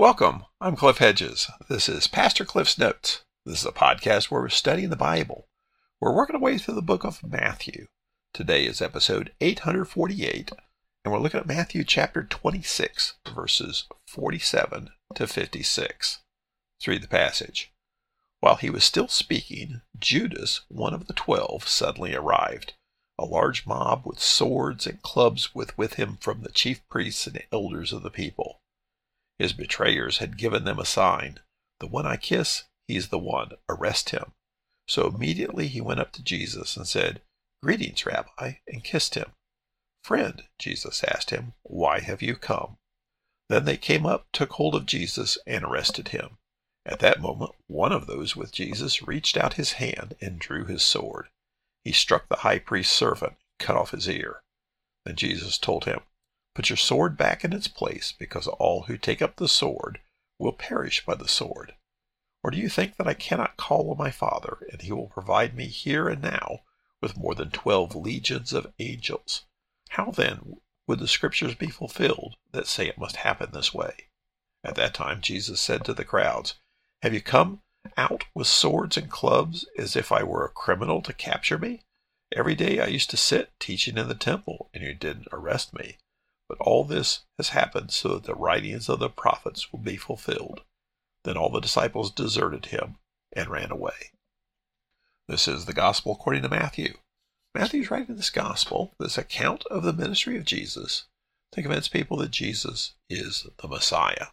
Welcome. I'm Cliff Hedges. This is Pastor Cliff's Notes. This is a podcast where we're studying the Bible. We're working our way through the book of Matthew. Today is episode 848, and we're looking at Matthew chapter 26, verses 47 to 56. Let's read the passage. While he was still speaking, Judas, one of the twelve, suddenly arrived. A large mob with swords and clubs was with him from the chief priests and elders of the people. His betrayers had given them a sign. The one I kiss, he's the one. Arrest him. So immediately he went up to Jesus and said, Greetings, Rabbi, and kissed him. Friend, Jesus asked him, why have you come? Then they came up, took hold of Jesus, and arrested him. At that moment, one of those with Jesus reached out his hand and drew his sword. He struck the high priest's servant, cut off his ear. Then Jesus told him, Put your sword back in its place, because all who take up the sword will perish by the sword. Or do you think that I cannot call on my Father, and he will provide me here and now with more than twelve legions of angels? How then would the scriptures be fulfilled that say it must happen this way? At that time Jesus said to the crowds, Have you come out with swords and clubs as if I were a criminal to capture me? Every day I used to sit teaching in the temple, and you didn't arrest me. But all this has happened so that the writings of the prophets will be fulfilled. Then all the disciples deserted him and ran away. This is the Gospel according to Matthew. Matthew's writing this Gospel, this account of the ministry of Jesus, to convince people that Jesus is the Messiah.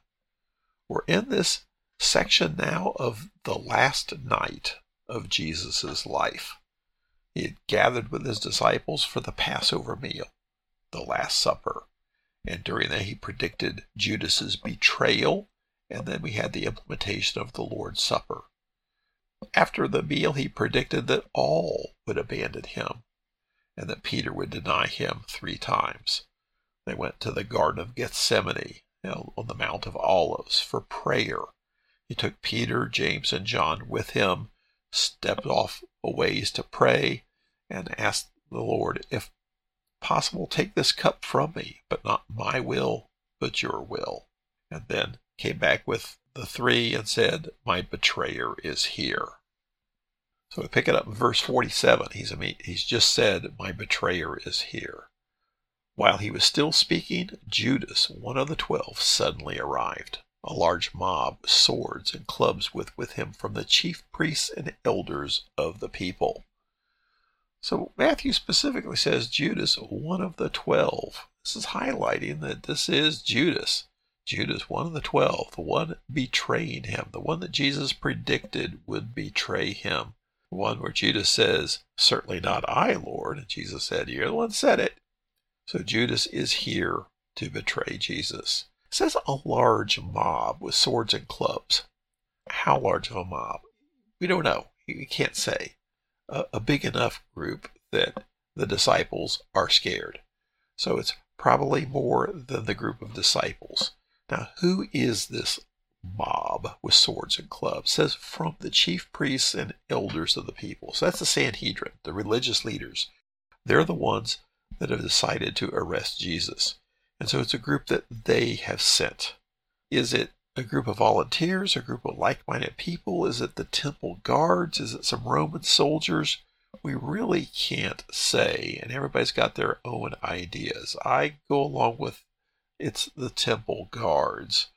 We're in this section now of the last night of Jesus' life. He had gathered with his disciples for the Passover meal, the Last Supper. And during that, he predicted Judas's betrayal, and then we had the implementation of the Lord's Supper. After the meal, he predicted that all would abandon him and that Peter would deny him three times. They went to the Garden of Gethsemane you know, on the Mount of Olives for prayer. He took Peter, James, and John with him, stepped off a ways to pray, and asked the Lord, if possible, take this cup from me, but not my will, but your will. And then came back with the three and said, My betrayer is here. So we pick it up in verse 47. He's, he's just said, My betrayer is here. While he was still speaking, Judas, one of the twelve, suddenly arrived. A large mob with swords and clubs was with him from the chief priests and elders of the people. So Matthew specifically says Judas, one of the twelve. This is highlighting that this is Judas. Judas, one of the twelve, the one betraying him, the one that Jesus predicted would betray him. The one where Judas says, Certainly not I, Lord. And Jesus said, You're the one said it. So Judas is here to betray Jesus. It says a large mob with swords and clubs. How large of a mob? We don't know. We can't say a, a big enough group that the disciples are scared. So it's probably more than the group of disciples. Now, who is this mob with swords and clubs? It says from the chief priests and elders of the people. So that's the Sanhedrin, the religious leaders. They're the ones that have decided to arrest Jesus. And so it's a group that they have sent. Is it a group of volunteers, a group of like minded people? Is it the temple guards? Is it some Roman soldiers? We really can't say, and everybody's got their own ideas. I go along with it's the temple guards,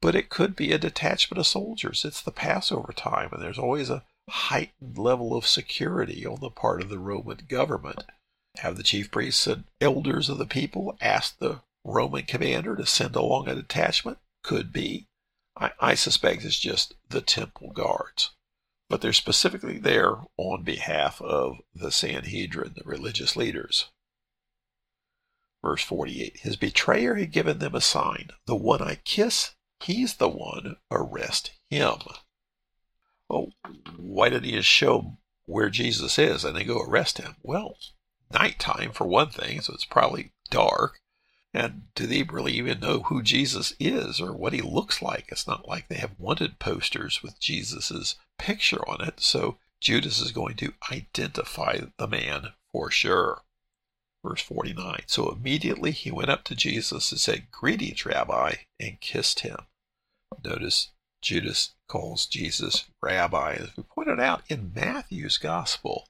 but it could be a detachment of soldiers. It's the Passover time, and there's always a heightened level of security on the part of the Roman government. Have the chief priests and elders of the people ask the Roman commander to send along a detachment? Could be. I, I suspect it's just the temple guards. But they're specifically there on behalf of the Sanhedrin, the religious leaders. Verse 48 His betrayer had given them a sign. The one I kiss, he's the one, arrest him. Well, why didn't he just show where Jesus is and they go arrest him? Well, nighttime for one thing, so it's probably dark. And do they really even know who Jesus is or what he looks like? It's not like they have wanted posters with Jesus's picture on it. So Judas is going to identify the man for sure. Verse 49 So immediately he went up to Jesus and said, Greetings, Rabbi, and kissed him. Notice Judas calls Jesus rabbi. As we pointed out in Matthew's gospel,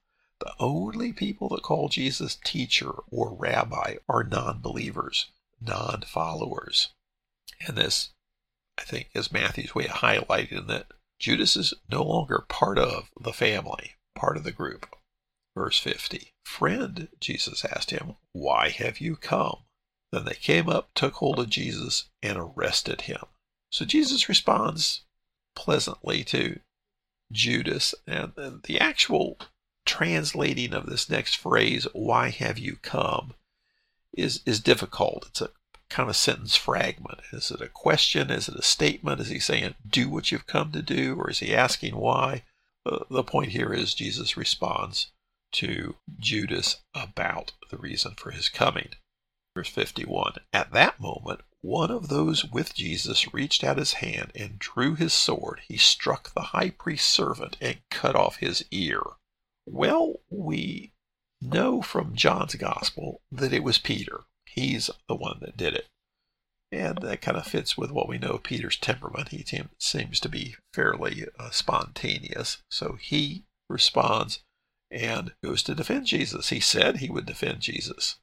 only people that call Jesus teacher or rabbi are non believers, non followers. And this, I think, is Matthew's way of highlighting that Judas is no longer part of the family, part of the group. Verse 50 Friend, Jesus asked him, Why have you come? Then they came up, took hold of Jesus, and arrested him. So Jesus responds pleasantly to Judas. And the actual translating of this next phrase, why have you come, is, is difficult. It's a kind of sentence fragment. Is it a question? Is it a statement? Is he saying, do what you've come to do? Or is he asking why? The point here is Jesus responds to Judas about the reason for his coming. Verse 51 At that moment, one of those with Jesus reached out his hand and drew his sword. He struck the high priest's servant and cut off his ear. Well, we know from John's gospel that it was Peter. He's the one that did it. And that kind of fits with what we know of Peter's temperament. He seems to be fairly uh, spontaneous. So he responds and goes to defend Jesus. He said he would defend Jesus.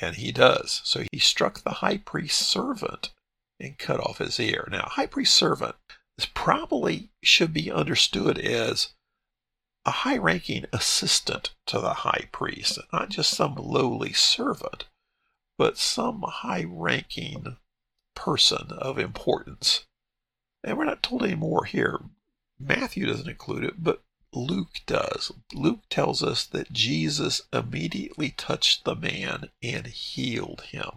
And he does. So he struck the high priest's servant and cut off his ear. Now, high priest's servant probably should be understood as a high ranking assistant to the high priest, not just some lowly servant, but some high ranking person of importance. And we're not told any more here. Matthew doesn't include it, but Luke does. Luke tells us that Jesus immediately touched the man and healed him.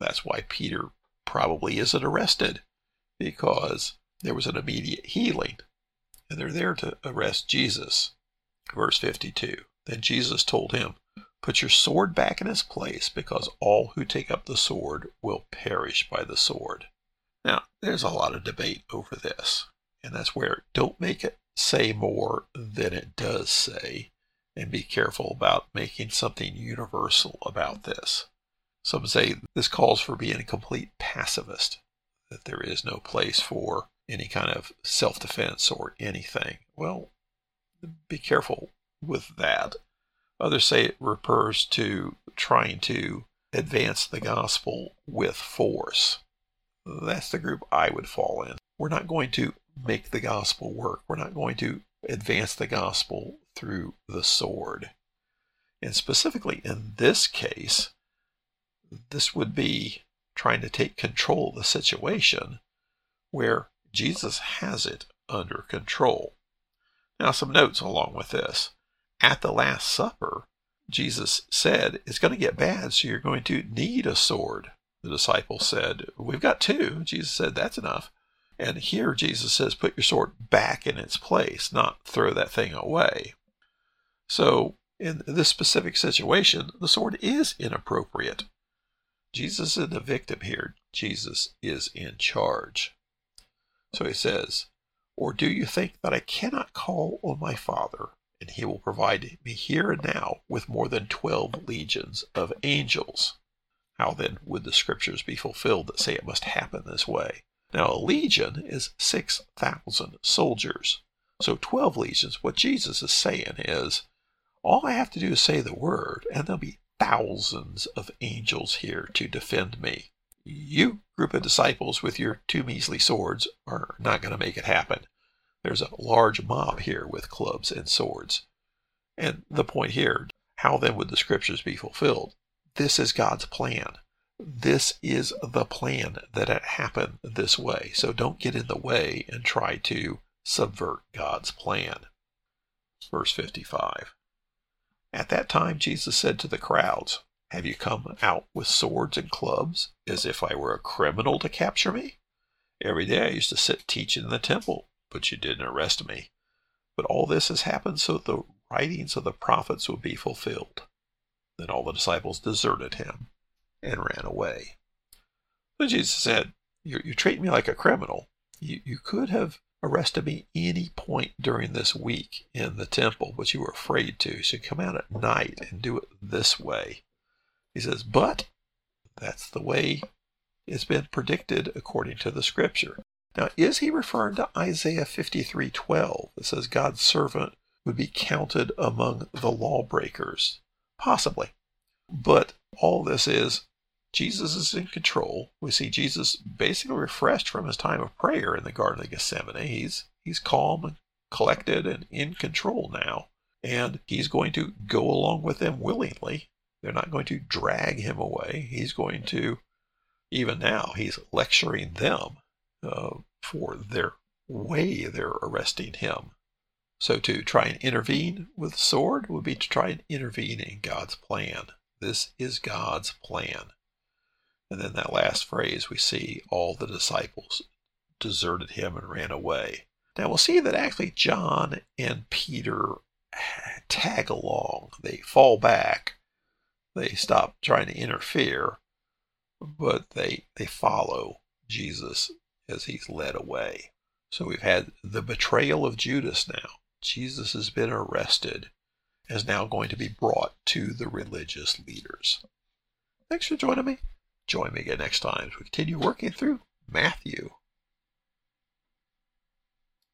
That's why Peter probably isn't arrested, because there was an immediate healing. And they're there to arrest Jesus. Verse 52 Then Jesus told him, Put your sword back in its place, because all who take up the sword will perish by the sword. Now, there's a lot of debate over this, and that's where don't make it say more than it does say, and be careful about making something universal about this. Some say this calls for being a complete pacifist, that there is no place for any kind of self defense or anything. Well, be careful with that. Others say it refers to trying to advance the gospel with force. That's the group I would fall in. We're not going to make the gospel work. We're not going to advance the gospel through the sword. And specifically in this case, this would be trying to take control of the situation where Jesus has it under control. Now, some notes along with this. At the Last Supper, Jesus said, It's going to get bad, so you're going to need a sword. The disciples said, We've got two. Jesus said, That's enough. And here Jesus says, put your sword back in its place, not throw that thing away. So, in this specific situation, the sword is inappropriate. Jesus is the victim here. Jesus is in charge. So he says, Or do you think that I cannot call on my Father, and he will provide me here and now with more than twelve legions of angels? How then would the scriptures be fulfilled that say it must happen this way? Now, a legion is 6,000 soldiers. So 12 legions, what Jesus is saying is, all I have to do is say the word, and there'll be thousands of angels here to defend me. You, group of disciples with your two measly swords, are not going to make it happen. There's a large mob here with clubs and swords. And the point here, how then would the scriptures be fulfilled? This is God's plan this is the plan that it happened this way. So don't get in the way and try to subvert God's plan. Verse 55. At that time, Jesus said to the crowds, Have you come out with swords and clubs as if I were a criminal to capture me? Every day I used to sit teaching in the temple, but you didn't arrest me. But all this has happened so that the writings of the prophets would be fulfilled. Then all the disciples deserted him and ran away. But Jesus said, you, you treat me like a criminal. You, you could have arrested me any point during this week in the temple, but you were afraid to. So come out at night and do it this way. He says, but that's the way it's been predicted according to the scripture. Now, is he referring to Isaiah 53:12? It says God's servant would be counted among the lawbreakers. Possibly. But all this is Jesus is in control. We see Jesus basically refreshed from his time of prayer in the Garden of Gethsemane. He's he's calm and collected and in control now. And he's going to go along with them willingly. They're not going to drag him away. He's going to, even now, he's lecturing them uh, for their way they're arresting him. So to try and intervene with sword would be to try and intervene in God's plan. This is God's plan. And then that last phrase, we see all the disciples deserted him and ran away. Now we'll see that actually John and Peter tag along. They fall back. They stop trying to interfere, but they they follow Jesus as he's led away. So we've had the betrayal of Judas now. Jesus has been arrested, is now going to be brought to the religious leaders. Thanks for joining me. Join me again next time as we continue working through Matthew.